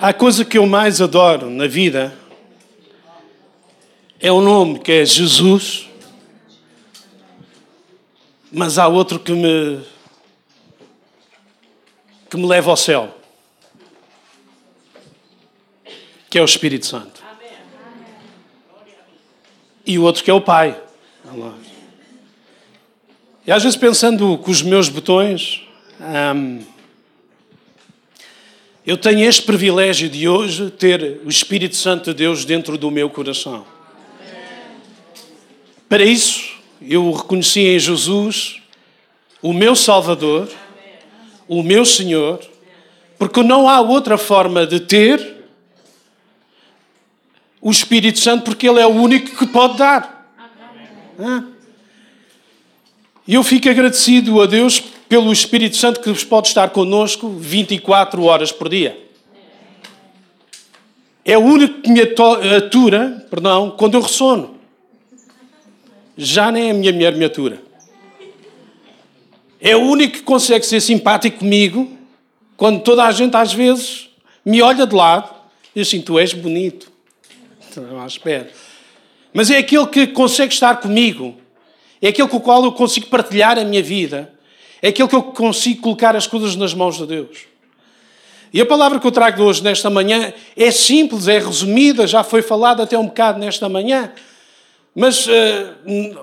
Há coisa que eu mais adoro na vida é o nome que é Jesus, mas há outro que me que me leva ao céu, que é o Espírito Santo. E o outro que é o Pai. E às vezes pensando com os meus botões, hum, eu tenho este privilégio de hoje ter o Espírito Santo de Deus dentro do meu coração. Para isso, eu reconheci em Jesus o meu Salvador, o meu Senhor, porque não há outra forma de ter o Espírito Santo, porque Ele é o único que pode dar. E eu fico agradecido a Deus pelo Espírito Santo que pode estar connosco 24 horas por dia. É o único que me atura, perdão, quando eu ressono. Já nem a minha mulher me atura. É o único que consegue ser simpático comigo quando toda a gente às vezes me olha de lado e assim, tu és bonito. Não, espera. Mas é aquele que consegue estar comigo. É aquele com o qual eu consigo partilhar a minha vida é aquele que eu consigo colocar as coisas nas mãos de Deus. E a palavra que eu trago hoje, nesta manhã, é simples, é resumida, já foi falada até um bocado nesta manhã. Mas uh,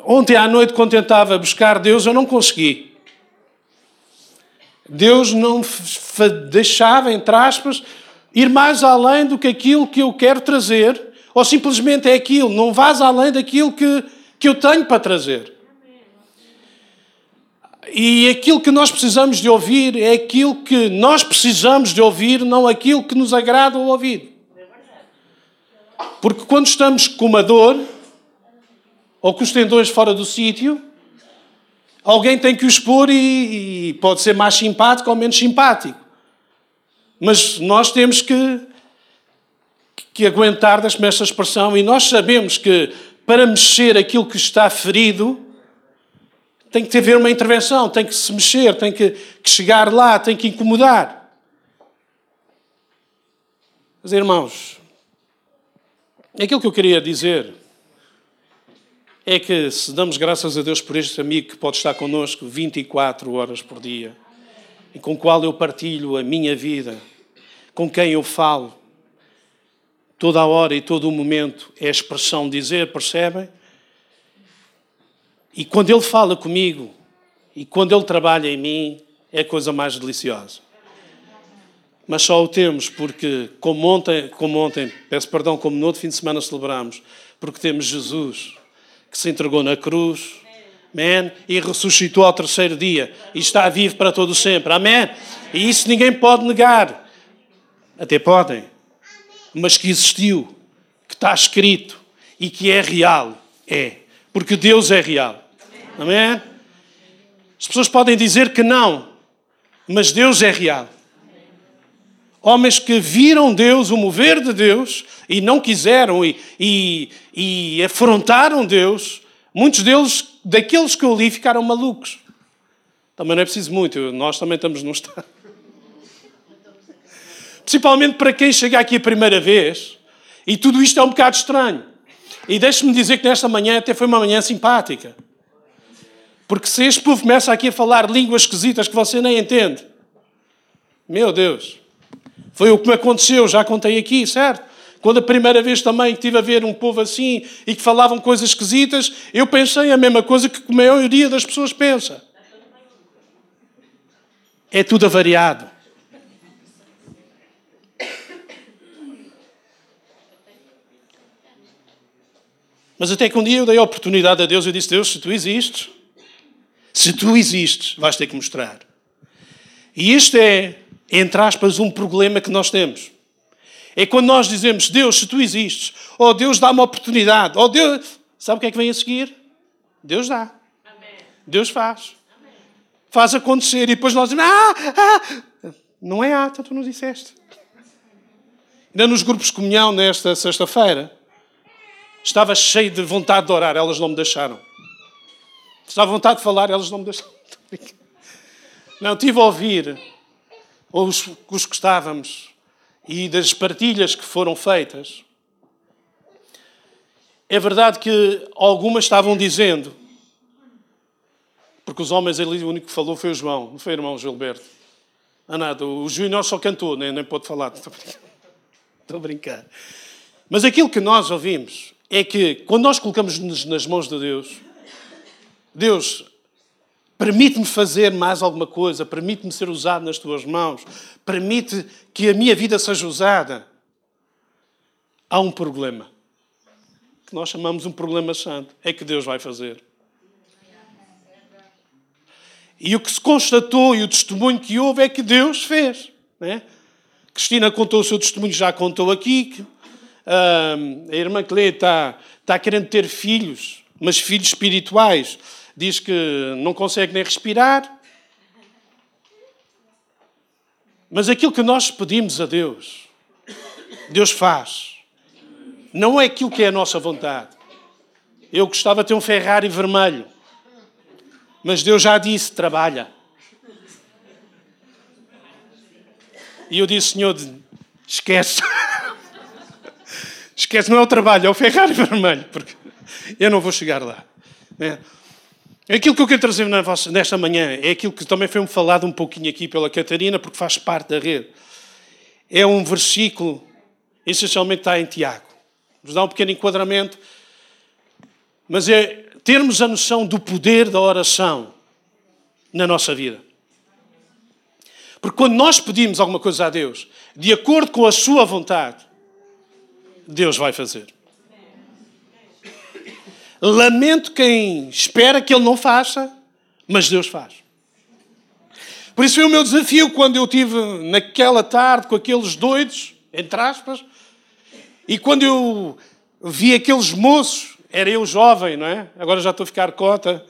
ontem à noite, quando tentava buscar Deus, eu não consegui. Deus não deixava, entre aspas, ir mais além do que aquilo que eu quero trazer, ou simplesmente é aquilo, não vais além daquilo que, que eu tenho para trazer. E aquilo que nós precisamos de ouvir é aquilo que nós precisamos de ouvir, não aquilo que nos agrada ao ouvir. Porque quando estamos com uma dor, ou com os tendões fora do sítio, alguém tem que o expor e, e pode ser mais simpático ou menos simpático. Mas nós temos que, que aguentar, deixe-me esta expressão, e nós sabemos que para mexer aquilo que está ferido, tem que haver uma intervenção, tem que se mexer, tem que, que chegar lá, tem que incomodar. Mas, irmãos, aquilo que eu queria dizer é que se damos graças a Deus por este amigo que pode estar connosco 24 horas por dia, e com o qual eu partilho a minha vida, com quem eu falo, toda a hora e todo o momento é a expressão dizer, percebem? E quando Ele fala comigo e quando Ele trabalha em mim, é a coisa mais deliciosa. Mas só o temos porque, como ontem, como ontem, peço perdão, como no outro fim de semana celebramos, porque temos Jesus que se entregou na cruz, amém, e ressuscitou ao terceiro dia e está vivo para todo sempre, amém. E isso ninguém pode negar, até podem, mas que existiu, que está escrito e que é real, é, porque Deus é real. Amém? As pessoas podem dizer que não, mas Deus é real. Homens que viram Deus, o mover de Deus, e não quiseram e, e, e afrontaram Deus, muitos deles, daqueles que eu li, ficaram malucos. Também não é preciso muito, nós também estamos num estado. Principalmente para quem chega aqui a primeira vez, e tudo isto é um bocado estranho. E deixe-me dizer que nesta manhã até foi uma manhã simpática. Porque se este povo começa aqui a falar línguas esquisitas que você nem entende, meu Deus, foi o que me aconteceu, já contei aqui, certo? Quando a primeira vez também estive a ver um povo assim e que falavam coisas esquisitas, eu pensei a mesma coisa que a maioria das pessoas pensa. É tudo avariado. Mas até que um dia eu dei a oportunidade a Deus, eu disse: Deus, se tu existes, se tu existes, vais ter que mostrar. E este é, entre aspas, um problema que nós temos. É quando nós dizemos, Deus, se tu existes, ou oh, Deus dá uma oportunidade, ou oh, Deus. Sabe o que é que vem a seguir? Deus dá. Amém. Deus faz. Amém. Faz acontecer. E depois nós dizemos, ah, ah. Não é ah, então tu não disseste. Ainda nos grupos de comunhão, nesta sexta-feira, estava cheio de vontade de orar, elas não me deixaram. Estava à vontade de falar, elas não me deixaram. Não, tive a ouvir os, os que estávamos. e das partilhas que foram feitas, é verdade que algumas estavam dizendo, porque os homens ali, o único que falou foi o João, não foi o irmão Gilberto. Ah, nada, o Júnior só cantou, nem, nem pode falar. Estou a brincar. Mas aquilo que nós ouvimos é que quando nós colocamos-nos nas mãos de Deus, Deus permite-me fazer mais alguma coisa, permite-me ser usado nas tuas mãos, permite que a minha vida seja usada. Há um problema que nós chamamos um problema santo. É que Deus vai fazer. E o que se constatou e o testemunho que houve é que Deus fez. Né? Cristina contou o seu testemunho, já contou aqui. Que, uh, a irmã Clé está, está querendo ter filhos, mas filhos espirituais. Diz que não consegue nem respirar. Mas aquilo que nós pedimos a Deus, Deus faz. Não é aquilo que é a nossa vontade. Eu gostava de ter um Ferrari vermelho. Mas Deus já disse: trabalha. E eu disse: Senhor, esquece. esquece, não é o trabalho, é o Ferrari vermelho, porque eu não vou chegar lá. É. Aquilo que eu quero trazer nesta manhã é aquilo que também foi falado um pouquinho aqui pela Catarina, porque faz parte da rede. É um versículo, essencialmente está em Tiago nos dá um pequeno enquadramento, mas é termos a noção do poder da oração na nossa vida. Porque quando nós pedimos alguma coisa a Deus, de acordo com a Sua vontade, Deus vai fazer. Lamento quem espera que Ele não faça, mas Deus faz. Por isso foi o meu desafio quando eu estive naquela tarde com aqueles doidos, entre aspas, e quando eu vi aqueles moços, era eu jovem, não é? Agora já estou a ficar cota,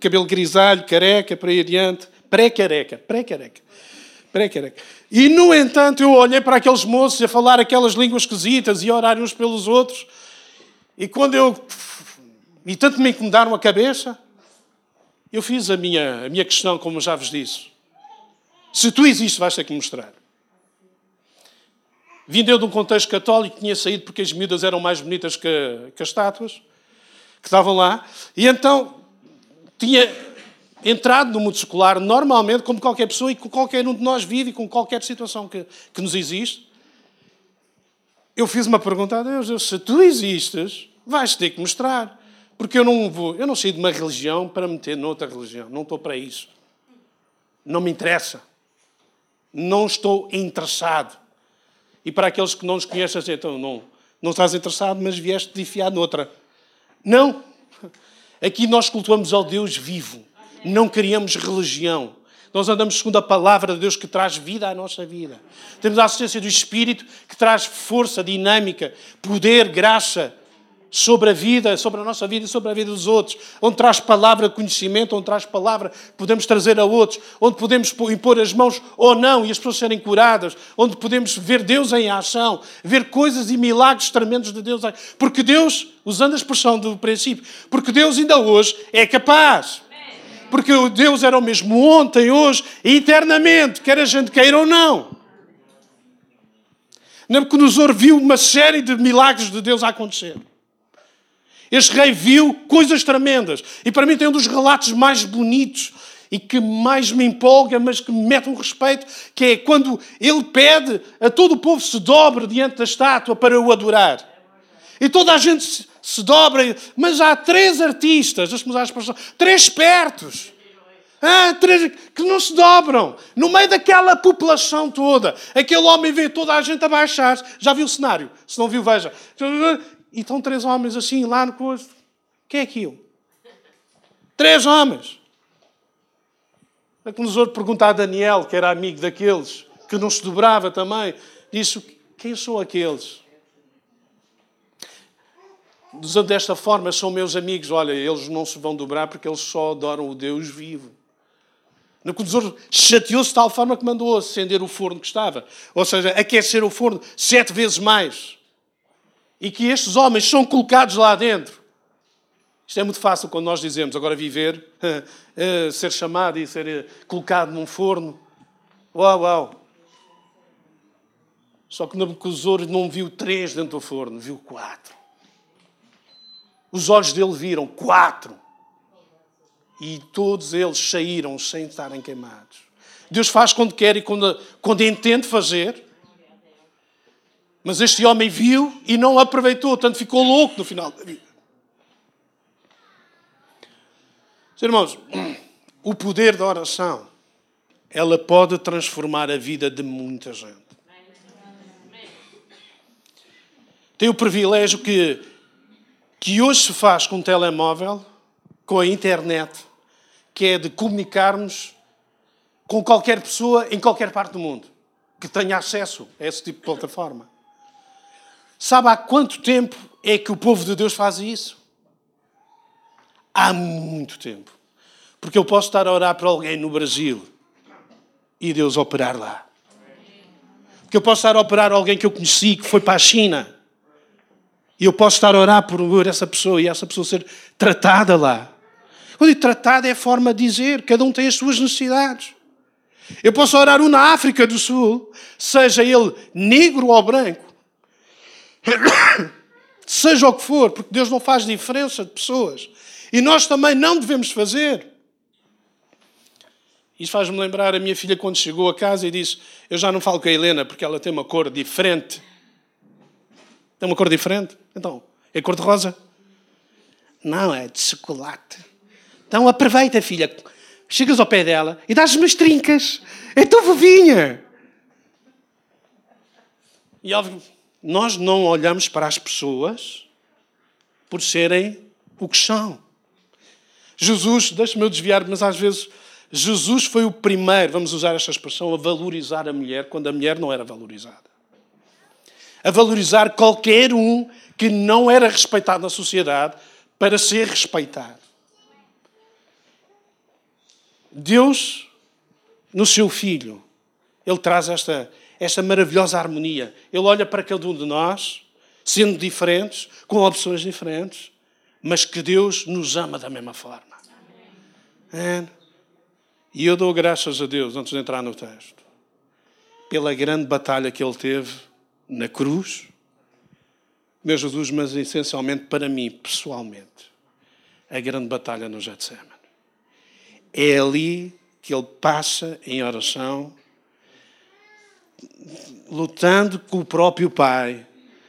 cabelo grisalho, careca, para ir adiante. Pré-careca, pré-careca, pré-careca. E, no entanto, eu olhei para aqueles moços a falar aquelas línguas esquisitas e a orar uns pelos outros. E quando eu... E tanto me incomodaram a cabeça, eu fiz a minha, a minha questão, como já vos disse. Se tu existes, vais ter que mostrar. Vindeu de um contexto católico, tinha saído porque as miúdas eram mais bonitas que, que as estátuas que estavam lá. E então tinha entrado no mundo escolar normalmente, como qualquer pessoa e com qualquer um de nós vive com qualquer situação que, que nos existe. Eu fiz uma pergunta a Deus, se tu existes, vais ter que mostrar. Porque eu não vou, eu não saí de uma religião para meter noutra religião. Não estou para isso. Não me interessa. Não estou interessado. E para aqueles que não nos conhecem, assim, então não, não estás interessado, mas vieste de enfiar noutra. Não. Aqui nós cultuamos ao Deus vivo. Não criamos religião. Nós andamos segundo a palavra de Deus que traz vida à nossa vida. Temos a assistência do Espírito que traz força, dinâmica, poder, graça, sobre a vida, sobre a nossa vida e sobre a vida dos outros, onde traz palavra conhecimento, onde traz palavra podemos trazer a outros, onde podemos impor as mãos ou não e as pessoas serem curadas, onde podemos ver Deus em ação, ver coisas e milagres tremendos de Deus, porque Deus, usando a expressão do princípio, porque Deus ainda hoje é capaz. Porque Deus era o mesmo ontem, hoje e eternamente, quer a gente queira ou não. Nabucodonosor viu uma série de milagres de Deus a acontecer. Este rei viu coisas tremendas. E para mim tem um dos relatos mais bonitos e que mais me empolga, mas que me mete um respeito, que é quando ele pede a todo o povo se dobre diante da estátua para o adorar. E toda a gente se, dobra, mas há três artistas, deixa-me usar a expressão, três espertos. Ah, três, que não se dobram. No meio daquela população toda. Aquele homem vê toda a gente abaixar. Já viu o cenário? Se não viu, veja. E estão três homens assim lá no posto. O que é aquilo? Três homens. A Nabucodonosor pergunta a Daniel, que era amigo daqueles, que não se dobrava também, disse: Quem são aqueles? Usando desta forma, são meus amigos. Olha, eles não se vão dobrar porque eles só adoram o Deus vivo. Nabucodonosor chateou-se de tal forma que mandou acender o forno que estava. Ou seja, aquecer o forno sete vezes mais e que estes homens são colocados lá dentro. Isto é muito fácil quando nós dizemos agora viver, eh, ser chamado e ser eh, colocado num forno. Uau, uau. Só que Nabucodonosor não viu três dentro do forno, viu quatro. Os olhos dele viram quatro. E todos eles saíram sem estarem queimados. Deus faz quando quer e quando, quando entende fazer. Mas este homem viu e não aproveitou, tanto ficou louco no final da vida. Irmãos, o poder da oração, ela pode transformar a vida de muita gente. Tem o privilégio que, que hoje se faz com o telemóvel, com a internet, que é de comunicarmos com qualquer pessoa em qualquer parte do mundo que tenha acesso a esse tipo de plataforma. Sabe há quanto tempo é que o povo de Deus faz isso? Há muito tempo. Porque eu posso estar a orar para alguém no Brasil e Deus operar lá. Porque eu posso estar a operar alguém que eu conheci, que foi para a China. E eu posso estar a orar por essa pessoa e essa pessoa ser tratada lá. Quando digo tratada é forma de dizer, cada um tem as suas necessidades. Eu posso orar um na África do Sul, seja ele negro ou branco, seja o que for, porque Deus não faz diferença de pessoas. E nós também não devemos fazer. Isso faz-me lembrar a minha filha quando chegou a casa e disse: Eu já não falo com a Helena porque ela tem uma cor diferente. Tem uma cor diferente? Então, é cor de rosa? Não, é de chocolate. Então aproveita, filha chegas ao pé dela e dás umas trincas. É tão fofinha. E óbvio, nós não olhamos para as pessoas por serem o que são. Jesus, deixa-me eu desviar, mas às vezes Jesus foi o primeiro, vamos usar esta expressão, a valorizar a mulher quando a mulher não era valorizada. A valorizar qualquer um que não era respeitado na sociedade para ser respeitado. Deus, no seu Filho, Ele traz esta, esta maravilhosa harmonia. Ele olha para cada um de nós, sendo diferentes, com opções diferentes, mas que Deus nos ama da mesma forma. É. E eu dou graças a Deus, antes de entrar no texto, pela grande batalha que Ele teve na cruz, meu Jesus, mas essencialmente para mim, pessoalmente, a grande batalha no Getsemane. É ali que ele passa em oração, lutando com o próprio Pai,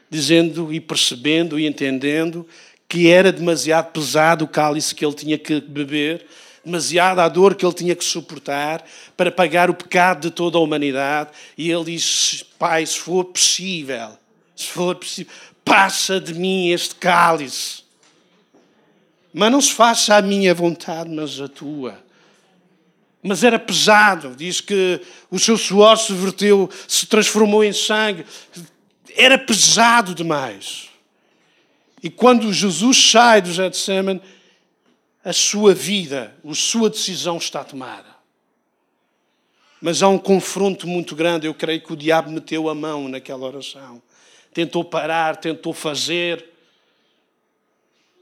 dizendo e percebendo e entendendo que era demasiado pesado o cálice que ele tinha que beber, demasiada a dor que ele tinha que suportar para pagar o pecado de toda a humanidade. E ele diz: Pai, se for possível, se for possível, passa de mim este cálice. Mas não se faça a minha vontade, mas a tua mas era pesado. Diz que o seu suor se verteu, se transformou em sangue. Era pesado demais. E quando Jesus sai do Getsemane, a sua vida, a sua decisão está tomada. Mas há um confronto muito grande. Eu creio que o diabo meteu a mão naquela oração. Tentou parar, tentou fazer.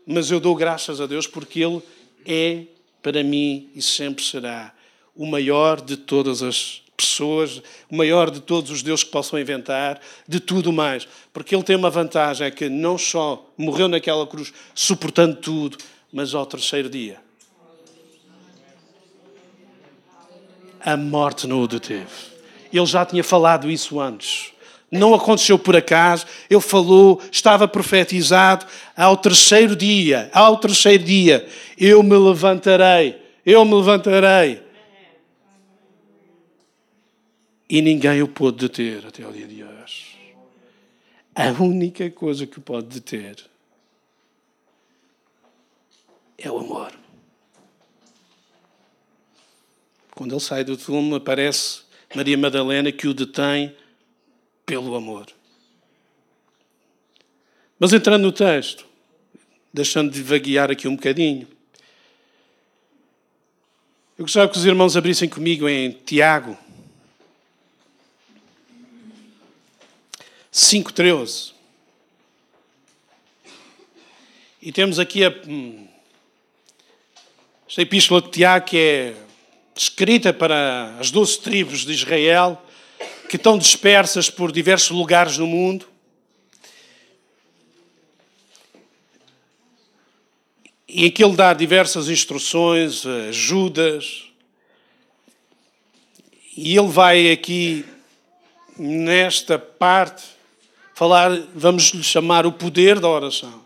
Mas eu dou graças a Deus porque Ele é para mim e sempre será o maior de todas as pessoas, o maior de todos os deuses que possam inventar, de tudo mais. Porque ele tem uma vantagem, é que não só morreu naquela cruz suportando tudo, mas ao terceiro dia. A morte não o deteve. Ele já tinha falado isso antes. Não aconteceu por acaso, ele falou, estava profetizado ao terceiro dia, ao terceiro dia, eu me levantarei, eu me levantarei e ninguém o pôde deter até ao dia de hoje. A única coisa que o pode deter é o amor. Quando ele sai do túmulo, aparece Maria Madalena que o detém pelo amor. Mas entrando no texto, deixando de vaguear aqui um bocadinho, eu gostava que os irmãos abrissem comigo em Tiago, 5,13. E temos aqui a, hum, esta epístola de Tiago que é escrita para as doze tribos de Israel que estão dispersas por diversos lugares no mundo. E que ele dá diversas instruções, ajudas. E ele vai aqui, nesta parte, falar, vamos lhe chamar o poder da oração.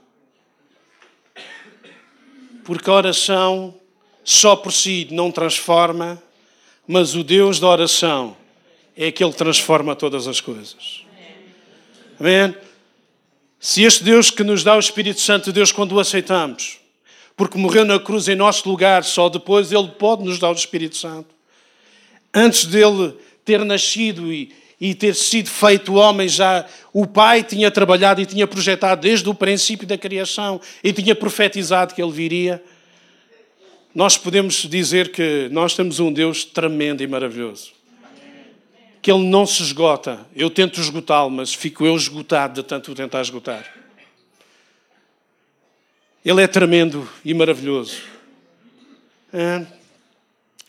Porque a oração só por si não transforma, mas o Deus da oração é aquele que transforma todas as coisas. Amém? Se este Deus que nos dá o Espírito Santo de Deus quando o aceitamos, porque morreu na cruz em nosso lugar, só depois Ele pode nos dar o Espírito Santo. Antes dele ter nascido e, e ter sido feito homem, já o Pai tinha trabalhado e tinha projetado desde o princípio da criação e tinha profetizado que Ele viria nós podemos dizer que nós temos um Deus tremendo e maravilhoso. Que Ele não se esgota. Eu tento esgotá-lo, mas fico eu esgotado de tanto o tentar esgotar. Ele é tremendo e maravilhoso. É.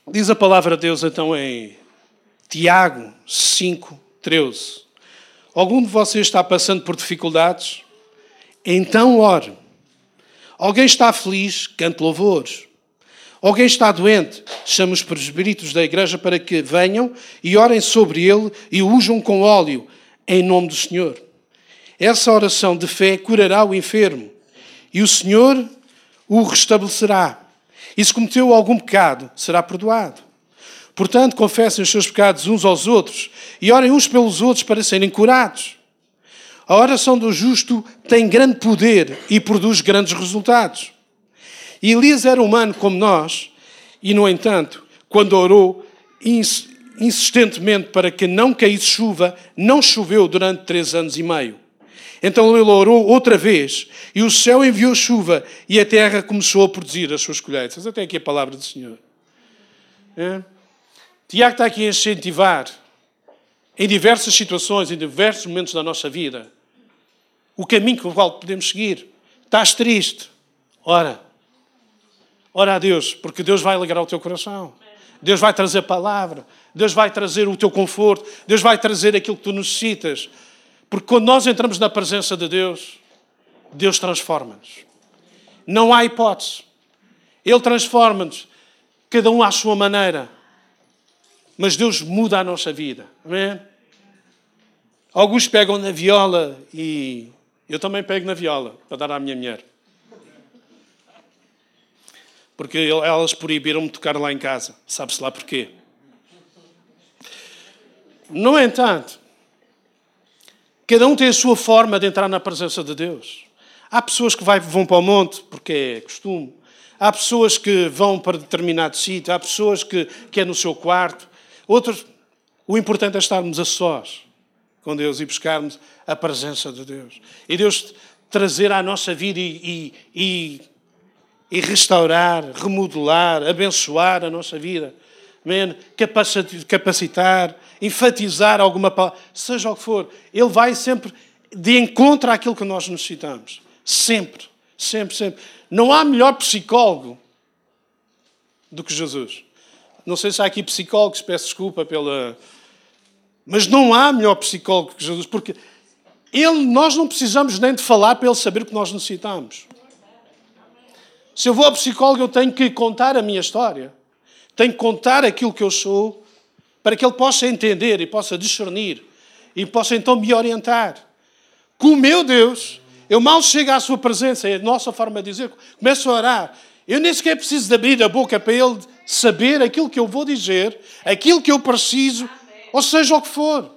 Diz a palavra de Deus então em Tiago 5, 13. Algum de vocês está passando por dificuldades? Então ore. Alguém está feliz? Cante louvores. Alguém está doente? Chama os presbíteros da igreja para que venham e orem sobre ele e o ujam com óleo, em nome do Senhor. Essa oração de fé curará o enfermo e o Senhor o restabelecerá. E se cometeu algum pecado, será perdoado. Portanto, confessem os seus pecados uns aos outros e orem uns pelos outros para serem curados. A oração do justo tem grande poder e produz grandes resultados. E Elias era humano como nós, e, no entanto, quando orou insistentemente para que não caísse chuva, não choveu durante três anos e meio. Então ele orou outra vez, e o céu enviou chuva, e a terra começou a produzir as suas colheitas. Até aqui a palavra do Senhor. É? Tiago está aqui a incentivar, em diversas situações, em diversos momentos da nossa vida, o caminho com o qual podemos seguir. Estás triste? Ora, Ora a Deus, porque Deus vai alegrar o teu coração. Deus vai trazer palavra. Deus vai trazer o teu conforto. Deus vai trazer aquilo que tu necessitas. Porque quando nós entramos na presença de Deus, Deus transforma-nos. Não há hipótese. Ele transforma-nos, cada um à sua maneira. Mas Deus muda a nossa vida. Amém? Alguns pegam na viola e eu também pego na viola para dar à minha mulher porque elas proibiram-me tocar lá em casa. Sabe-se lá porquê. No entanto, cada um tem a sua forma de entrar na presença de Deus. Há pessoas que vão para o monte porque é costume. Há pessoas que vão para determinado sítio. Há pessoas que, que é no seu quarto. Outros, o importante é estarmos a sós com Deus e buscarmos a presença de Deus. E Deus trazer à nossa vida e, e, e e restaurar, remodelar, abençoar a nossa vida. Amém? Capacitar, enfatizar alguma palavra, seja o que for. Ele vai sempre de encontro àquilo que nós necessitamos. Sempre, sempre, sempre. Não há melhor psicólogo do que Jesus. Não sei se há aqui psicólogos, peço desculpa pela. Mas não há melhor psicólogo que Jesus, porque ele, nós não precisamos nem de falar para ele saber o que nós necessitamos. Se eu vou ao psicólogo, eu tenho que contar a minha história. Tenho que contar aquilo que eu sou para que ele possa entender e possa discernir e possa então me orientar. Com o meu Deus, eu mal chego à sua presença, é a nossa forma de dizer, começo a orar. Eu nem sequer preciso de abrir a boca para ele saber aquilo que eu vou dizer, aquilo que eu preciso, ou seja o que for.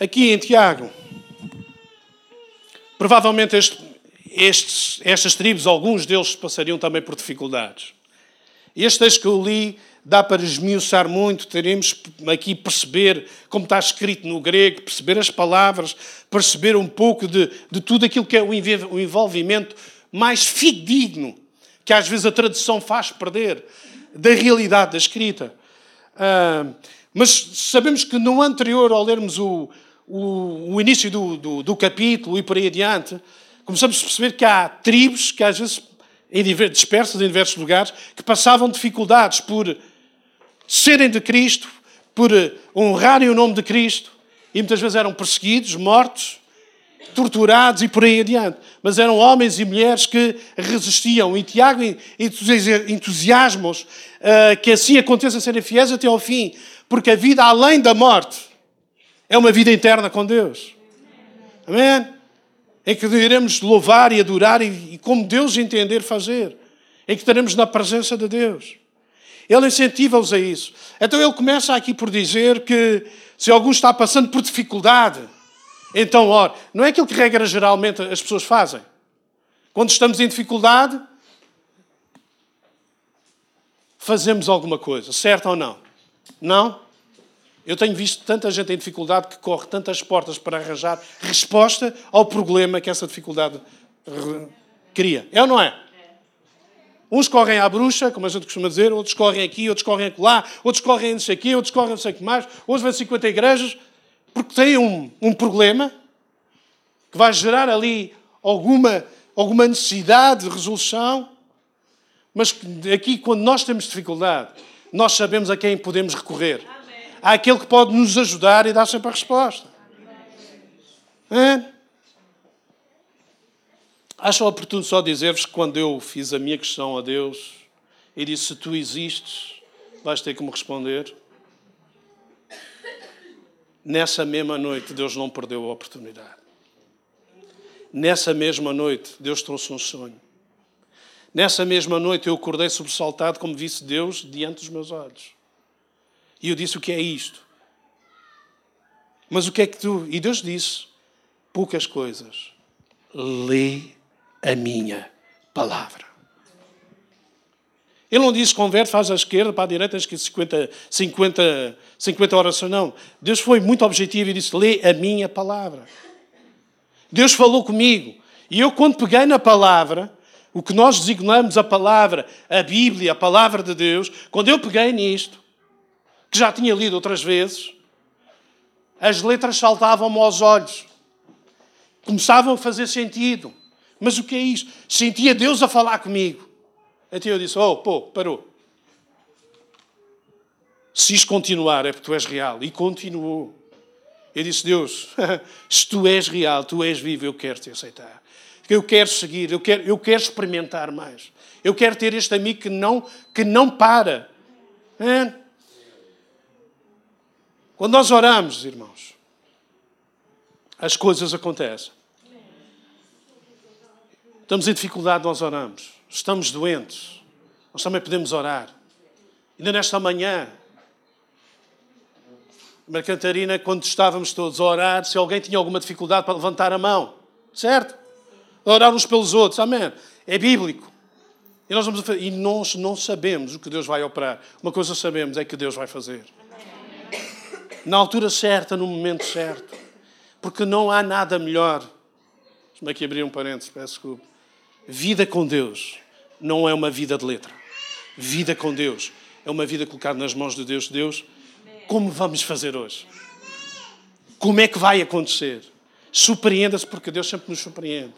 Aqui em Tiago, Provavelmente este, estes, estas tribos, alguns deles passariam também por dificuldades. Este texto que eu li dá para esmiuçar muito, teremos aqui perceber como está escrito no grego, perceber as palavras, perceber um pouco de, de tudo aquilo que é o envolvimento mais fidedigno, que às vezes a tradução faz perder, da realidade da escrita. Uh, mas sabemos que no anterior, ao lermos o, o, o início do, do, do, capítulo e por aí adiante, começamos a perceber que há tribos que às vezes dispersas em diversos lugares, que passavam dificuldades por serem de Cristo, por honrarem o nome de Cristo, e muitas vezes eram perseguidos, mortos, torturados e por aí adiante. Mas eram homens e mulheres que resistiam. E Tiago entusiasmos uh, que assim aconteça serem fiéis até ao fim, porque a vida além da morte é uma vida eterna com Deus. Amém? Em que iremos louvar e adorar e, e como Deus entender fazer. Em que estaremos na presença de Deus. Ele incentiva-os a isso. Então ele começa aqui por dizer que se algum está passando por dificuldade, então ore. Não é aquilo que regra geralmente as pessoas fazem. Quando estamos em dificuldade, fazemos alguma coisa, certo ou não? Não? Eu tenho visto tanta gente em dificuldade que corre tantas portas para arranjar resposta ao problema que essa dificuldade cria. É ou não é? Uns correm à bruxa, como a gente costuma dizer, outros correm aqui, outros correm lá, outros correm não sei aqui, outros correm não sei o que mais, outros vão 50 igrejas, porque têm um, um problema que vai gerar ali alguma, alguma necessidade de resolução, mas aqui, quando nós temos dificuldade, nós sabemos a quem podemos recorrer. Há aquele que pode nos ajudar e dar sempre a resposta. É? Acho oportuno só dizer-vos que quando eu fiz a minha questão a Deus e disse: Se tu existes, vais ter que me responder. Nessa mesma noite, Deus não perdeu a oportunidade. Nessa mesma noite, Deus trouxe um sonho. Nessa mesma noite, eu acordei sobressaltado como visse Deus diante dos meus olhos. E eu disse: O que é isto? Mas o que é que tu. E Deus disse: Poucas coisas. Lê a minha palavra. Ele não diz converte, faz à esquerda, para a direita, acho que 50, 50, 50 orações, não. Deus foi muito objetivo e disse: lê a minha palavra. Deus falou comigo. E eu, quando peguei na palavra, o que nós designamos a palavra, a Bíblia, a palavra de Deus, quando eu peguei nisto, que já tinha lido outras vezes, as letras saltavam-me aos olhos. Começavam a fazer sentido. Mas o que é isto? Sentia Deus a falar comigo. Então eu disse: Oh, pô, parou. Se isto continuar é porque tu és real. E continuou. Eu disse: Deus, se tu és real, tu és vivo, eu quero te aceitar. Eu quero seguir, eu quero, eu quero experimentar mais. Eu quero ter este amigo que não, que não para. É? Quando nós oramos, irmãos, as coisas acontecem. Estamos em dificuldade, nós oramos. Estamos doentes, nós também podemos orar. Ainda nesta manhã, Catarina, quando estávamos todos a orar, se alguém tinha alguma dificuldade para levantar a mão, certo? Orar uns pelos outros, amém. É bíblico. E nós, vamos e nós não sabemos o que Deus vai operar. Uma coisa sabemos é que Deus vai fazer. Na altura certa, no momento certo. Porque não há nada melhor. Deixa-me aqui abrir um parênteses, peço desculpa. Vida com Deus não é uma vida de letra. Vida com Deus é uma vida colocada nas mãos de Deus. Deus, como vamos fazer hoje? Como é que vai acontecer? Surpreenda-se, porque Deus sempre nos surpreende.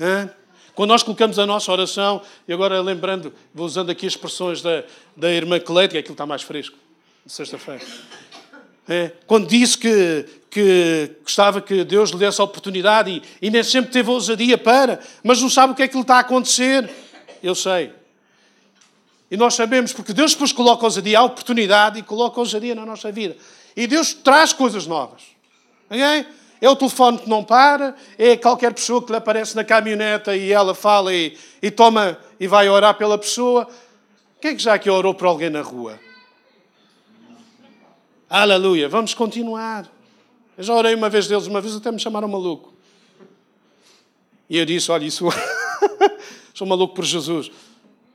Hã? Quando nós colocamos a nossa oração, e agora lembrando, vou usando aqui as expressões da, da irmã que aquilo está mais fresco, sexta-feira. É, quando disse que, que gostava que Deus lhe desse a oportunidade e, e nem sempre teve ousadia para, mas não sabe o que é que lhe está a acontecer. Eu sei. E nós sabemos, porque Deus depois coloca ousadia, a oportunidade e coloca ousadia na nossa vida. E Deus traz coisas novas. Okay? É o telefone que não para, é qualquer pessoa que lhe aparece na caminhoneta e ela fala e, e toma e vai orar pela pessoa. Quem é que já que orou por alguém na rua? Aleluia. Vamos continuar. Eu já orei uma vez deles, uma vez até me chamaram maluco. E eu disse: Olha, isso. sou maluco por Jesus.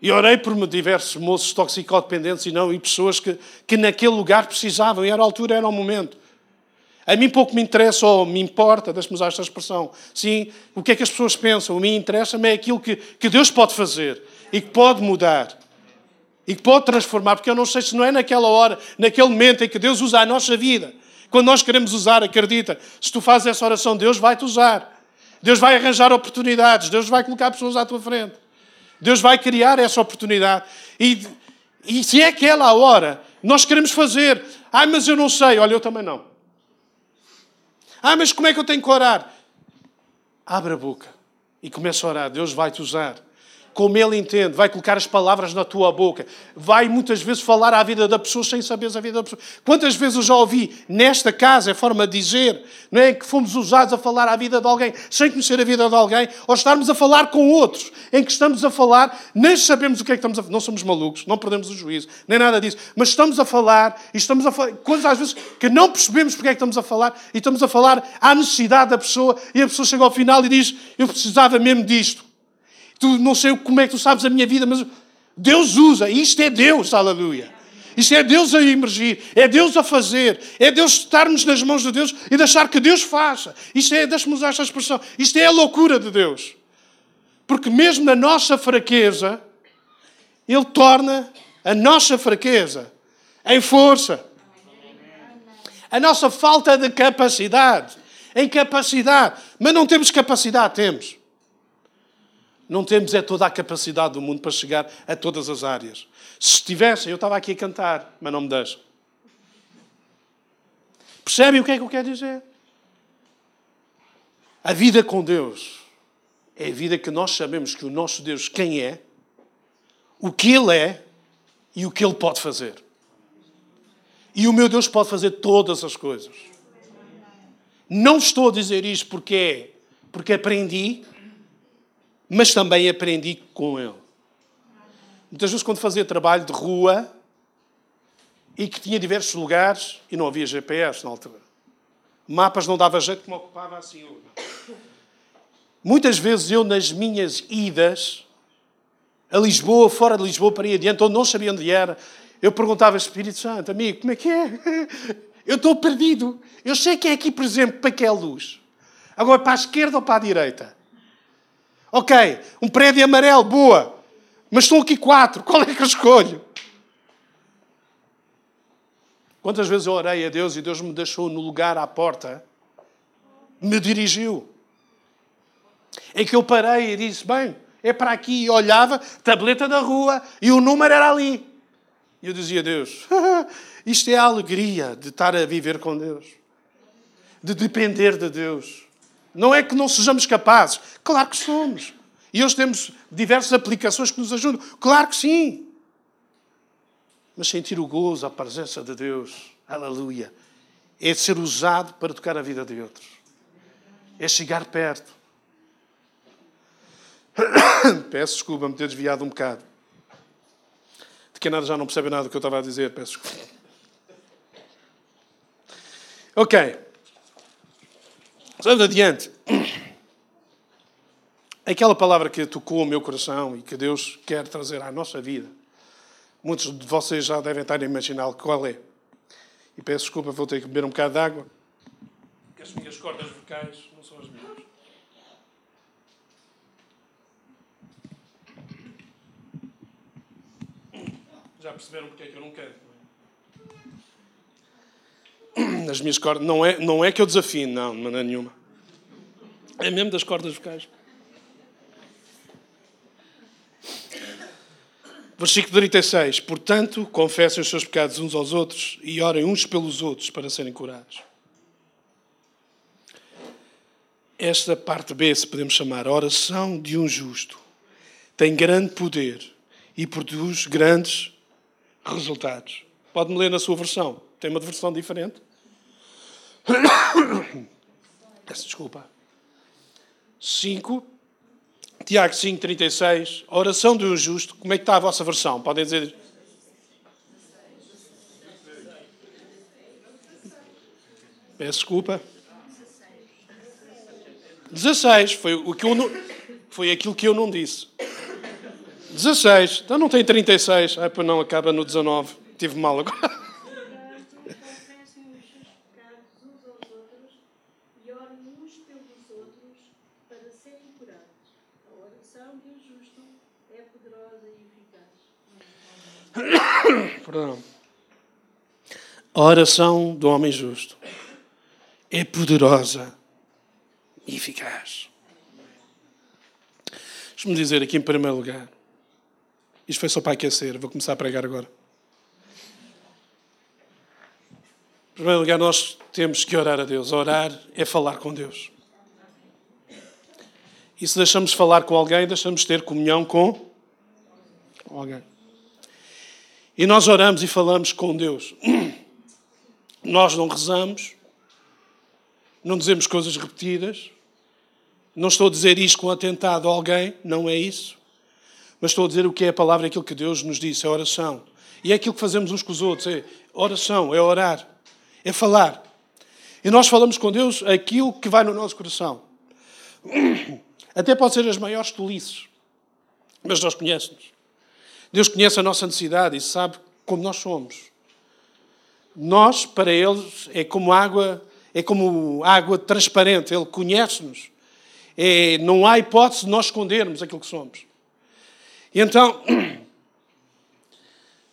E orei por diversos moços toxicodependentes e não, e pessoas que, que naquele lugar precisavam, e era a altura, era o momento. A mim pouco me interessa ou me importa, deixe-me usar esta expressão. Sim, o que é que as pessoas pensam? O me interessa-me é aquilo que, que Deus pode fazer e que pode mudar e que pode transformar, porque eu não sei se não é naquela hora, naquele momento em que Deus usa a nossa vida. Quando nós queremos usar, acredita, se tu fazes essa oração, Deus vai te usar. Deus vai arranjar oportunidades, Deus vai colocar pessoas à tua frente. Deus vai criar essa oportunidade. E, e se é aquela hora, nós queremos fazer. Ah, mas eu não sei. Olha, eu também não. Ah, mas como é que eu tenho que orar? Abre a boca e começa a orar. Deus vai te usar como Ele entende, vai colocar as palavras na tua boca, vai muitas vezes falar à vida da pessoa sem saberes a vida da pessoa. Quantas vezes eu já ouvi nesta casa, é forma de dizer, não é? Que fomos usados a falar à vida de alguém sem conhecer a vida de alguém, ou estarmos a falar com outros, em que estamos a falar, nem sabemos o que é que estamos a falar, não somos malucos, não perdemos o juízo, nem nada disso, mas estamos a falar, e estamos a falar, coisas às vezes que não percebemos porque é que estamos a falar, e estamos a falar à necessidade da pessoa, e a pessoa chega ao final e diz: Eu precisava mesmo disto tu não sei como é que tu sabes a minha vida, mas Deus usa, isto é Deus, aleluia. Isto é Deus a emergir, é Deus a fazer, é Deus estarmos nas mãos de Deus e deixar que Deus faça. Isto é, deixa-me usar esta expressão, isto é a loucura de Deus. Porque mesmo na nossa fraqueza, Ele torna a nossa fraqueza em força. A nossa falta de capacidade em capacidade. Mas não temos capacidade, temos. Não temos é toda a capacidade do mundo para chegar a todas as áreas. Se tivessem, eu estava aqui a cantar, mas não me deixam. Percebem o que é que eu quero dizer? A vida com Deus é a vida que nós sabemos que o nosso Deus quem é, o que Ele é e o que Ele pode fazer. E o meu Deus pode fazer todas as coisas. Não estou a dizer isto porque é, porque aprendi, mas também aprendi com ele. Muitas vezes, quando fazia trabalho de rua e que tinha diversos lugares e não havia GPS na altura, mapas não dava jeito que me ocupava assim. Muitas vezes eu, nas minhas idas a Lisboa, fora de Lisboa, para ir adiante, onde não sabia onde era, eu perguntava ao Espírito Santo, amigo, como é que é? Eu estou perdido. Eu sei que é aqui, por exemplo, para que é a luz. Agora, para a esquerda ou para a direita? Ok, um prédio amarelo, boa. Mas estão aqui quatro, qual é que eu escolho? Quantas vezes eu orei a Deus e Deus me deixou no lugar à porta, me dirigiu. Em que eu parei e disse: Bem, é para aqui. E olhava, tableta da rua, e o número era ali. E eu dizia: Deus, isto é a alegria de estar a viver com Deus, de depender de Deus. Não é que não sejamos capazes. Claro que somos. E hoje temos diversas aplicações que nos ajudam. Claro que sim. Mas sentir o gozo, a presença de Deus, aleluia, é ser usado para tocar a vida de outros. É chegar perto. Peço desculpa me ter desviado um bocado. De que nada já não percebe nada do que eu estava a dizer. Peço desculpa. Ok. Vamos adiante. Aquela palavra que tocou o meu coração e que Deus quer trazer à nossa vida, muitos de vocês já devem estar a imaginar qual é. E peço desculpa, vou ter que beber um bocado de água, porque as minhas cordas vocais não são as minhas. Já perceberam porque é que eu não quero? As minhas cordas. Não é, não é que eu desafino, não, de maneira nenhuma. É mesmo das cordas vocais. Versículo 36. Portanto, confessem os seus pecados uns aos outros e orem uns pelos outros para serem curados. Esta parte B, se podemos chamar, a oração de um justo, tem grande poder e produz grandes resultados. Pode-me ler na sua versão. Tem uma versão diferente? Peço desculpa. 5, Tiago 5, 36, a oração um justo. Como é que está a vossa versão? Podem dizer. Peço desculpa. 16, foi, o que eu não, foi aquilo que eu não disse. 16, então não tem 36. Ah, não, acaba no 19. Tive mal agora. Perdão. A oração do homem justo é poderosa e eficaz. Deixa-me dizer aqui em primeiro lugar Isto foi só para aquecer, vou começar a pregar agora. Em primeiro lugar, nós temos que orar a Deus. Orar é falar com Deus. E se deixamos falar com alguém, deixamos ter comunhão com alguém. E nós oramos e falamos com Deus. Nós não rezamos, não dizemos coisas repetidas. Não estou a dizer isto com atentado a alguém, não é isso. Mas estou a dizer o que é a palavra, aquilo que Deus nos disse, é oração. E é aquilo que fazemos uns com os outros, é oração, é orar, é falar. E nós falamos com Deus aquilo que vai no nosso coração. Até pode ser as maiores tolices, mas Deus conhece-nos. Deus conhece a nossa necessidade e sabe como nós somos. Nós, para Ele, é como água, é como água transparente. Ele conhece-nos. É, não há hipótese de nós escondermos aquilo que somos. E então,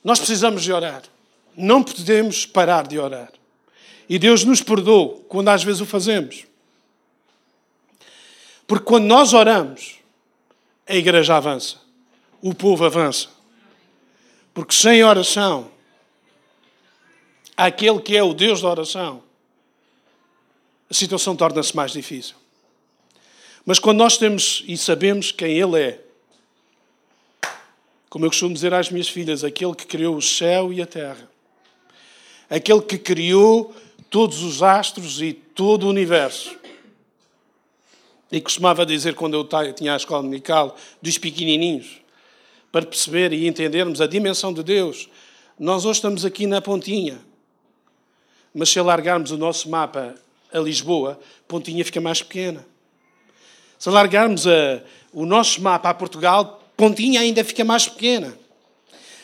nós precisamos de orar. Não podemos parar de orar. E Deus nos perdoa quando às vezes o fazemos. Porque quando nós oramos, a igreja avança, o povo avança. Porque sem oração, aquele que é o Deus da oração, a situação torna-se mais difícil. Mas quando nós temos e sabemos quem Ele é, como eu costumo dizer às minhas filhas, aquele que criou o céu e a terra, aquele que criou todos os astros e todo o universo, e costumava dizer quando eu tinha a escola dominical dos pequenininhos, para perceber e entendermos a dimensão de Deus. Nós hoje estamos aqui na pontinha, mas se alargarmos o nosso mapa a Lisboa, a pontinha fica mais pequena. Se alargarmos a, o nosso mapa a Portugal, pontinha ainda fica mais pequena.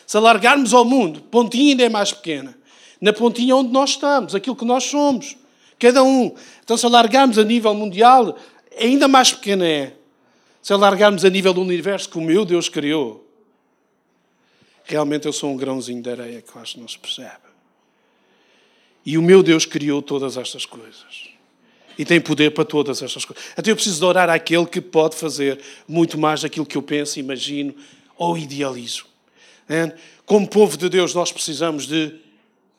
Se alargarmos ao mundo, pontinha ainda é mais pequena. Na pontinha onde nós estamos, aquilo que nós somos, cada um. Então, se alargarmos a nível mundial, ainda mais pequena é. Se alargarmos a nível do universo que o meu Deus criou, Realmente eu sou um grãozinho de areia que que não se percebe. E o meu Deus criou todas estas coisas. E tem poder para todas estas coisas. Até eu preciso de orar àquele que pode fazer muito mais daquilo que eu penso, imagino ou idealizo. Como povo de Deus, nós precisamos de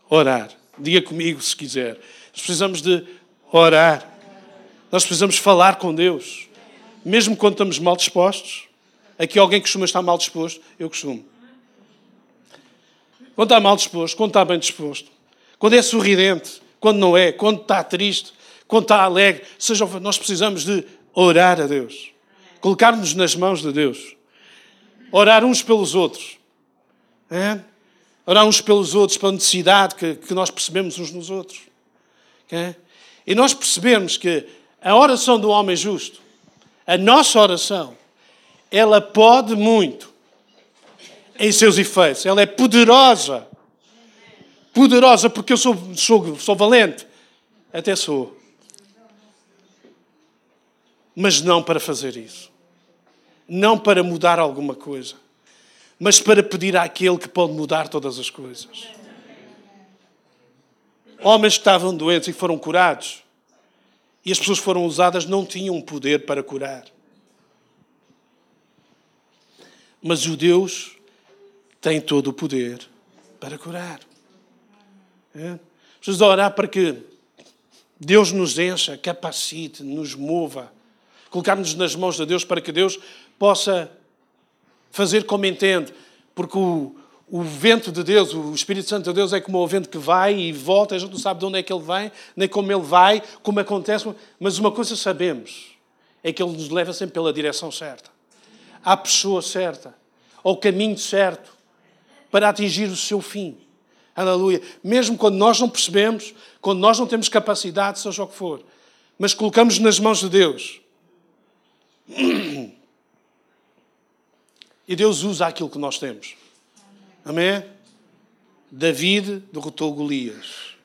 orar. Diga comigo se quiser. Nós precisamos de orar. Nós precisamos falar com Deus. Mesmo quando estamos mal dispostos. Aqui alguém costuma estar mal disposto? Eu costumo. Quando está mal disposto, quando está bem disposto, quando é sorridente, quando não é, quando está triste, quando está alegre, seja, nós precisamos de orar a Deus, colocar-nos nas mãos de Deus, orar uns pelos outros, é? orar uns pelos outros, pela necessidade que, que nós percebemos uns nos outros. É? E nós percebemos que a oração do homem justo, a nossa oração, ela pode muito em seus efeitos. Ela é poderosa. Poderosa porque eu sou, sou, sou valente. Até sou. Mas não para fazer isso. Não para mudar alguma coisa. Mas para pedir àquele que pode mudar todas as coisas. Homens que estavam doentes e foram curados. E as pessoas foram usadas não tinham poder para curar. Mas o Deus tem todo o poder para curar. É? Precisamos orar para que Deus nos encha, capacite, nos mova, colocar-nos nas mãos de Deus para que Deus possa fazer como entende, porque o, o vento de Deus, o Espírito Santo de Deus é como o vento que vai e volta, a gente não sabe de onde é que ele vem, nem como ele vai, como acontece, mas uma coisa sabemos, é que ele nos leva sempre pela direção certa, à pessoa certa, ao caminho certo para atingir o seu fim. Aleluia. Mesmo quando nós não percebemos, quando nós não temos capacidade, seja o que for, mas colocamos nas mãos de Deus. E Deus usa aquilo que nós temos. Amém? David derrotou Golias.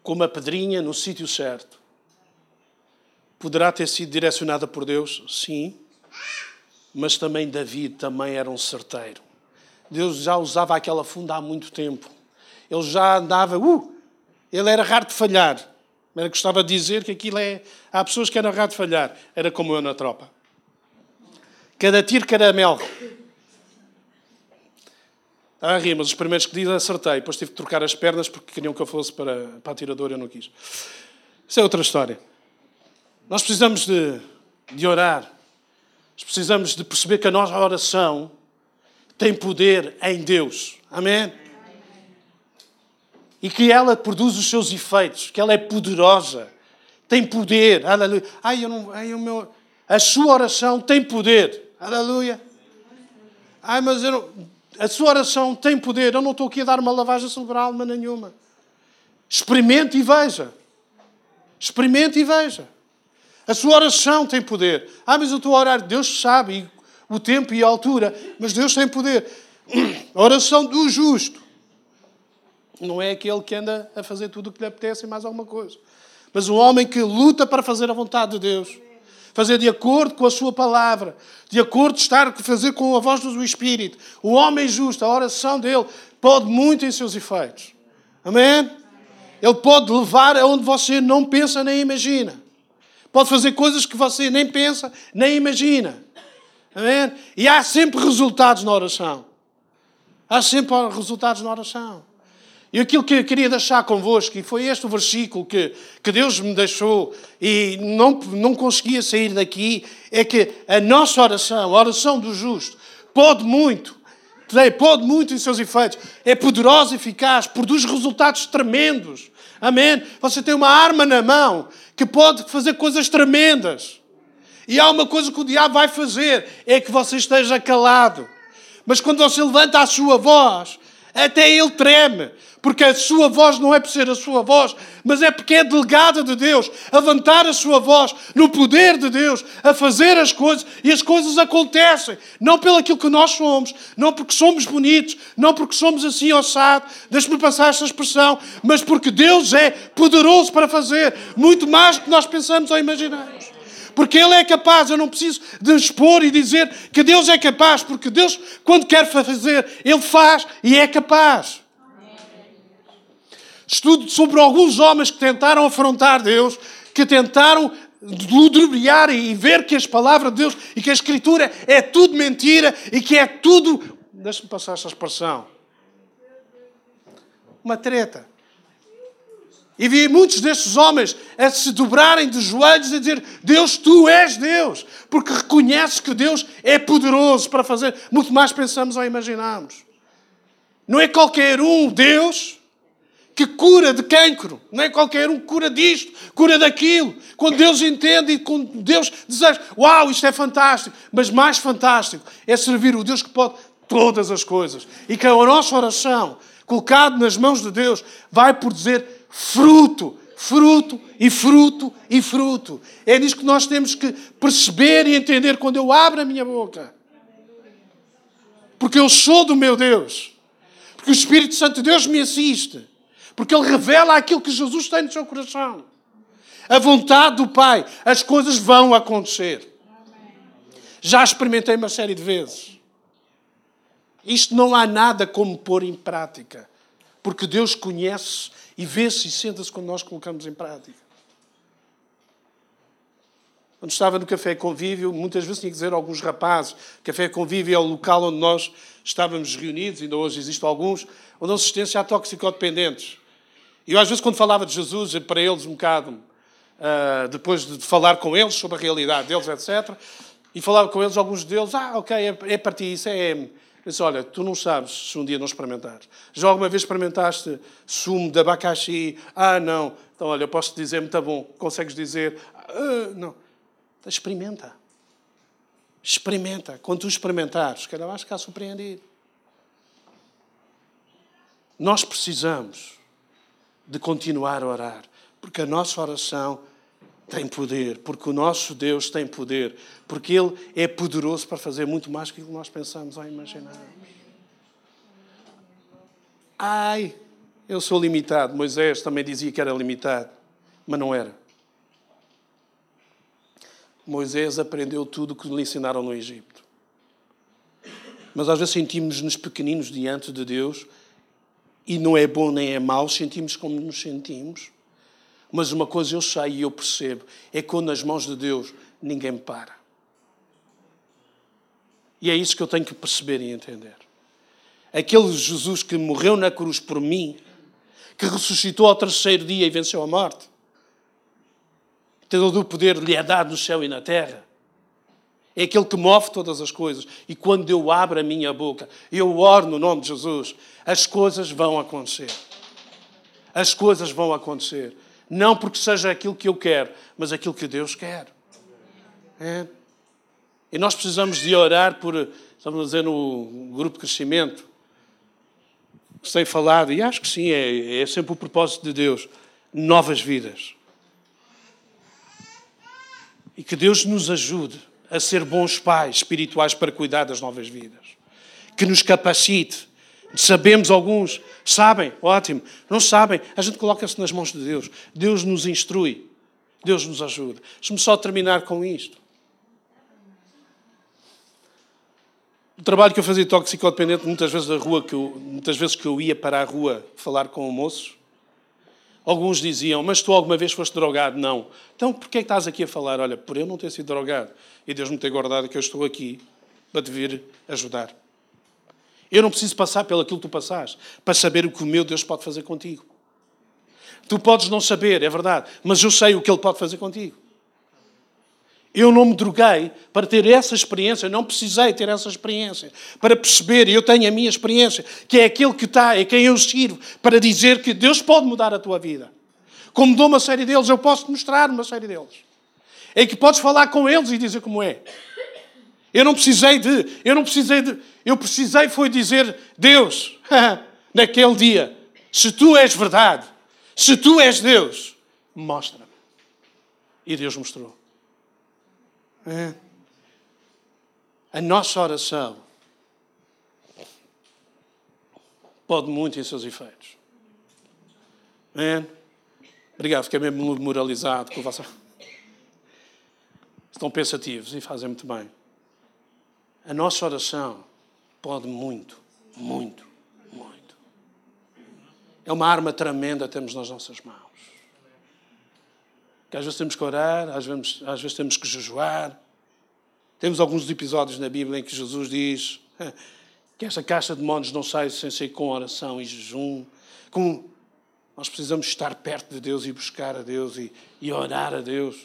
Com uma pedrinha no sítio certo. Poderá ter sido direcionada por Deus? Sim mas também Davi também era um certeiro. Deus já usava aquela funda há muito tempo. Ele já andava, uh, ele era raro de falhar. Ele gostava de dizer que aquilo é. Há pessoas que eram raro de falhar. Era como eu na tropa. Cada tiro caramelo. a rir, mas os primeiros que dizem acertei. Depois tive que trocar as pernas porque queriam que eu fosse para, para a tiradora e eu não quis. Isso é outra história. Nós precisamos de, de orar. Precisamos de perceber que a nossa oração tem poder em Deus. Amém? E que ela produz os seus efeitos, que ela é poderosa, tem poder. Aleluia. Ai, eu não, ai, o meu, a sua oração tem poder. Aleluia. Ai, mas eu não, a sua oração tem poder. Eu não estou aqui a dar uma lavagem cerebral, mas nenhuma. Experimente e veja. Experimente e veja. A sua oração tem poder. Ah, mas eu estou a orar. Deus sabe o tempo e a altura, mas Deus tem poder. A oração do justo não é aquele que anda a fazer tudo o que lhe apetece e mais alguma coisa. Mas o homem que luta para fazer a vontade de Deus, fazer de acordo com a sua palavra, de acordo estar a fazer com a voz do Espírito. O homem justo, a oração dele pode muito em seus efeitos. Amém? Ele pode levar aonde você não pensa nem imagina. Pode fazer coisas que você nem pensa nem imagina. Amém? E há sempre resultados na oração. Há sempre resultados na oração. E aquilo que eu queria deixar convosco, e foi este o versículo que, que Deus me deixou e não, não conseguia sair daqui, é que a nossa oração, a oração do justo, pode muito, pode muito em seus efeitos, é poderosa, eficaz, produz resultados tremendos. Amém? Você tem uma arma na mão que pode fazer coisas tremendas. E há uma coisa que o diabo vai fazer: é que você esteja calado. Mas quando você levanta a sua voz, até ele treme. Porque a sua voz não é por ser a sua voz, mas é porque é delegada de Deus a levantar a sua voz no poder de Deus, a fazer as coisas e as coisas acontecem. Não pelo aquilo que nós somos, não porque somos bonitos, não porque somos assim ossado, deixe-me passar esta expressão, mas porque Deus é poderoso para fazer muito mais do que nós pensamos ou imaginamos porque Ele é capaz. Eu não preciso de expor e dizer que Deus é capaz, porque Deus, quando quer fazer, Ele faz e é capaz. Estudo sobre alguns homens que tentaram afrontar Deus, que tentaram ludibriar e ver que as palavras de Deus e que a Escritura é tudo mentira e que é tudo. Deixa-me passar esta expressão. Uma treta. E vi muitos destes homens a se dobrarem de joelhos e dizer: Deus, tu és Deus, porque reconheces que Deus é poderoso para fazer muito mais pensamos ou imaginamos. Não é qualquer um Deus que cura de cancro, não é qualquer um que cura disto, cura daquilo. Quando Deus entende e quando Deus deseja, uau, isto é fantástico, mas mais fantástico é servir o Deus que pode todas as coisas e que a nossa oração, colocada nas mãos de Deus, vai por dizer fruto, fruto e fruto e fruto. É nisso que nós temos que perceber e entender quando eu abro a minha boca. Porque eu sou do meu Deus. Porque o Espírito Santo de Deus me assiste. Porque Ele revela aquilo que Jesus tem no seu coração. A vontade do Pai. As coisas vão acontecer. Já experimentei uma série de vezes. Isto não há nada como pôr em prática. Porque Deus conhece e vê-se e senta-se quando nós colocamos em prática. Quando estava no Café Convívio, muitas vezes tinha que dizer a alguns rapazes: Café Convívio é o local onde nós estávamos reunidos, ainda hoje existem alguns, onde assistência a toxicodependentes. E eu, às vezes, quando falava de Jesus, para eles um bocado, uh, depois de falar com eles sobre a realidade deles, etc., e falava com eles, alguns deles, ah, ok, é, é para ti, isso é, Disse, olha, tu não sabes se um dia não experimentares. Já alguma vez experimentaste sumo de abacaxi? Ah, não. Então, olha, eu posso dizer, muito bom. Consegues dizer? Ah, não. Então, experimenta. Experimenta. Quando tu experimentares, calhar vais ficar surpreendido. Nós precisamos de continuar a orar, porque a nossa oração tem poder, porque o nosso Deus tem poder, porque Ele é poderoso para fazer muito mais do que nós pensamos ou imaginamos. Ai, eu sou limitado. Moisés também dizia que era limitado, mas não era. Moisés aprendeu tudo o que lhe ensinaram no Egito. Mas às vezes sentimos-nos pequeninos diante de Deus e não é bom nem é mau, sentimos como nos sentimos. Mas uma coisa eu sei e eu percebo: é que quando nas mãos de Deus ninguém para. E é isso que eu tenho que perceber e entender. aquele Jesus que morreu na cruz por mim, que ressuscitou ao terceiro dia e venceu a morte, todo o poder lhe é dado no céu e na terra. É aquele que move todas as coisas. E quando eu abro a minha boca, eu oro no nome de Jesus, as coisas vão acontecer. As coisas vão acontecer. Não porque seja aquilo que eu quero, mas aquilo que Deus quer. É. E nós precisamos de orar por, estamos a dizer no grupo de crescimento, sem falado, e acho que sim, é, é sempre o propósito de Deus, novas vidas. E que Deus nos ajude a ser bons pais espirituais para cuidar das novas vidas. Que nos capacite. Sabemos alguns, sabem, ótimo. Não sabem, a gente coloca-se nas mãos de Deus. Deus nos instrui. Deus nos ajuda. Deixe-me só terminar com isto. O trabalho que eu fazia de toxicodependente, muitas vezes da rua que eu, muitas vezes que eu ia para a rua falar com moços, alguns diziam, mas tu alguma vez foste drogado? Não. Então porquê é estás aqui a falar? Olha, por eu não ter sido drogado e Deus me ter guardado que eu estou aqui para te vir ajudar. Eu não preciso passar pelo aquilo que tu passaste para saber o que o meu Deus pode fazer contigo. Tu podes não saber, é verdade, mas eu sei o que Ele pode fazer contigo. Eu não me droguei para ter essa experiência, não precisei ter essa experiência para perceber, eu tenho a minha experiência, que é aquele que está, é quem eu sirvo, para dizer que Deus pode mudar a tua vida. Como dou uma série deles, eu posso mostrar uma série deles. É que podes falar com eles e dizer como é. Eu não precisei de, eu não precisei de, eu precisei foi dizer, Deus, naquele dia, se tu és verdade, se tu és Deus, mostra-me. E Deus mostrou. É. A nossa oração pode muito em seus efeitos. É. Obrigado, fiquei mesmo moralizado com o vosso. Estão pensativos e fazem muito bem. A nossa oração pode muito, muito, muito. É uma arma tremenda que temos nas nossas mãos que às vezes temos que orar, às vezes, às vezes temos que jejuar. Temos alguns episódios na Bíblia em que Jesus diz que esta caixa de demónios não sai sem ser com oração e jejum. Com... Nós precisamos estar perto de Deus e buscar a Deus e, e orar a Deus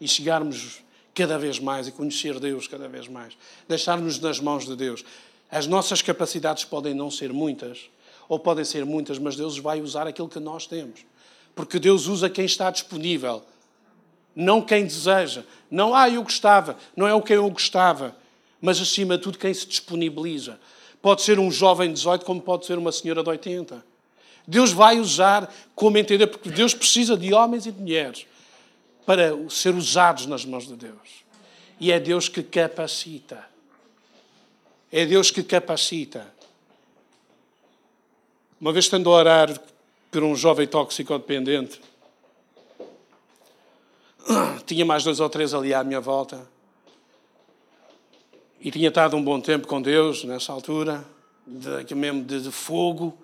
e chegarmos cada vez mais e conhecer Deus cada vez mais. Deixar-nos nas mãos de Deus. As nossas capacidades podem não ser muitas, ou podem ser muitas, mas Deus vai usar aquilo que nós temos. Porque Deus usa quem está disponível não quem deseja. Não, ah, eu gostava, não é o quem eu gostava, mas acima de tudo quem se disponibiliza. Pode ser um jovem de 18, como pode ser uma senhora de 80. Deus vai usar como entender, porque Deus precisa de homens e de mulheres para ser usados nas mãos de Deus. E é Deus que capacita. É Deus que capacita. Uma vez estando a orar por um jovem tóxico dependente, tinha mais dois ou três ali à minha volta. E tinha estado um bom tempo com Deus nessa altura, de, mesmo de, de fogo.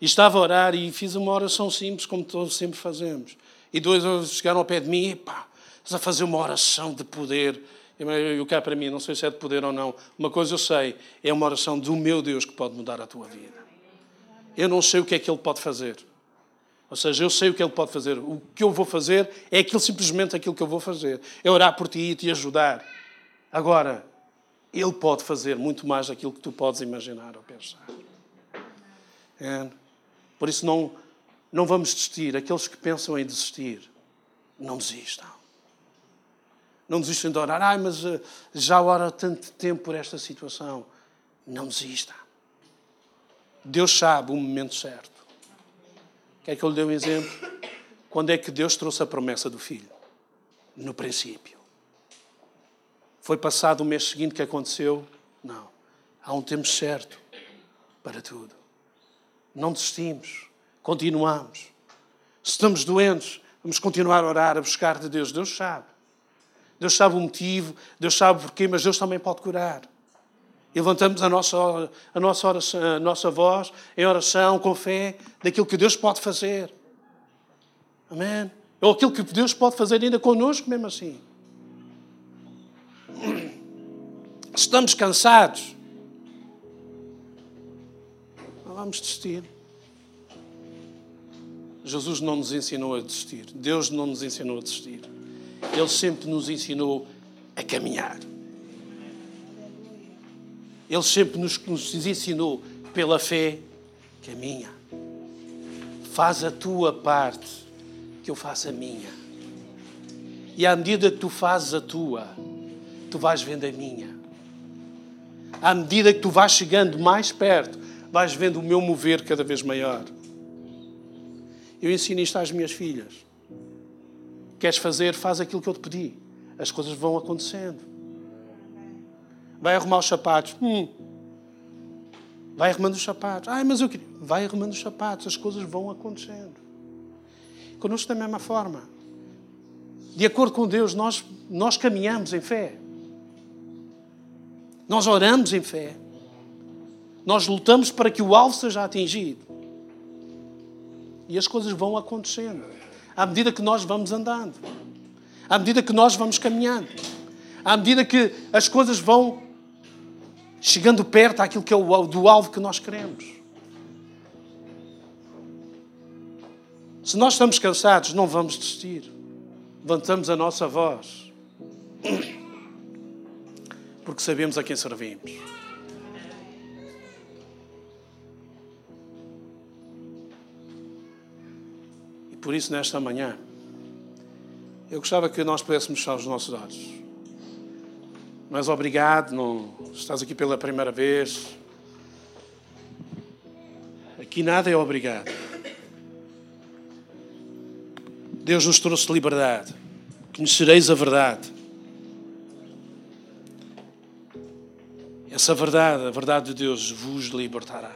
E estava a orar e fiz uma oração simples, como todos sempre fazemos. E dois chegaram ao pé de mim e pá, estás a fazer uma oração de poder. E o que para mim, não sei se é de poder ou não. Uma coisa eu sei, é uma oração do meu Deus que pode mudar a tua vida. Eu não sei o que é que Ele pode fazer. Ou seja, eu sei o que Ele pode fazer. O que eu vou fazer é aquilo, simplesmente aquilo que eu vou fazer. É orar por ti e te ajudar. Agora, Ele pode fazer muito mais daquilo que tu podes imaginar ou pensar. É. Por isso, não, não vamos desistir. Aqueles que pensam em desistir, não desistam. Não desistam de orar. Ai, mas eh, já ora tanto tempo por esta situação. Não desista. Deus sabe o momento certo. Quer que eu lhe dê um exemplo? Quando é que Deus trouxe a promessa do filho? No princípio. Foi passado o mês seguinte que aconteceu? Não. Há um tempo certo para tudo. Não desistimos. Continuamos. Se estamos doentes, vamos continuar a orar, a buscar de Deus. Deus sabe. Deus sabe o motivo, Deus sabe o porquê, mas Deus também pode curar. E levantamos a nossa, a, nossa oração, a nossa voz em oração, com fé, daquilo que Deus pode fazer. Amém? Ou aquilo que Deus pode fazer ainda connosco, mesmo assim. Estamos cansados. vamos desistir. Jesus não nos ensinou a desistir. Deus não nos ensinou a desistir. Ele sempre nos ensinou a caminhar. Ele sempre nos, nos ensinou pela fé, caminha. Faz a tua parte, que eu faço a minha. E à medida que tu fazes a tua, tu vais vendo a minha. À medida que tu vais chegando mais perto, vais vendo o meu mover cada vez maior. Eu ensino isto às minhas filhas. Queres fazer, faz aquilo que eu te pedi. As coisas vão acontecendo. Vai arrumar os sapatos. Hum. Vai arrumando os sapatos. Ai, mas eu queria. Vai arrumando os sapatos. As coisas vão acontecendo. Conosco da mesma forma. De acordo com Deus, nós, nós caminhamos em fé. Nós oramos em fé. Nós lutamos para que o alvo seja atingido. E as coisas vão acontecendo. À medida que nós vamos andando. À medida que nós vamos caminhando. À medida que as coisas vão chegando perto daquilo que é o do alvo que nós queremos. Se nós estamos cansados, não vamos desistir. Levantamos a nossa voz. Porque sabemos a quem servimos. Por isso, nesta manhã, eu gostava que nós pudéssemos fechar os nossos olhos. Mas obrigado, não estás aqui pela primeira vez. Aqui nada é obrigado. Deus nos trouxe liberdade. Conhecereis a verdade. Essa verdade, a verdade de Deus, vos libertará.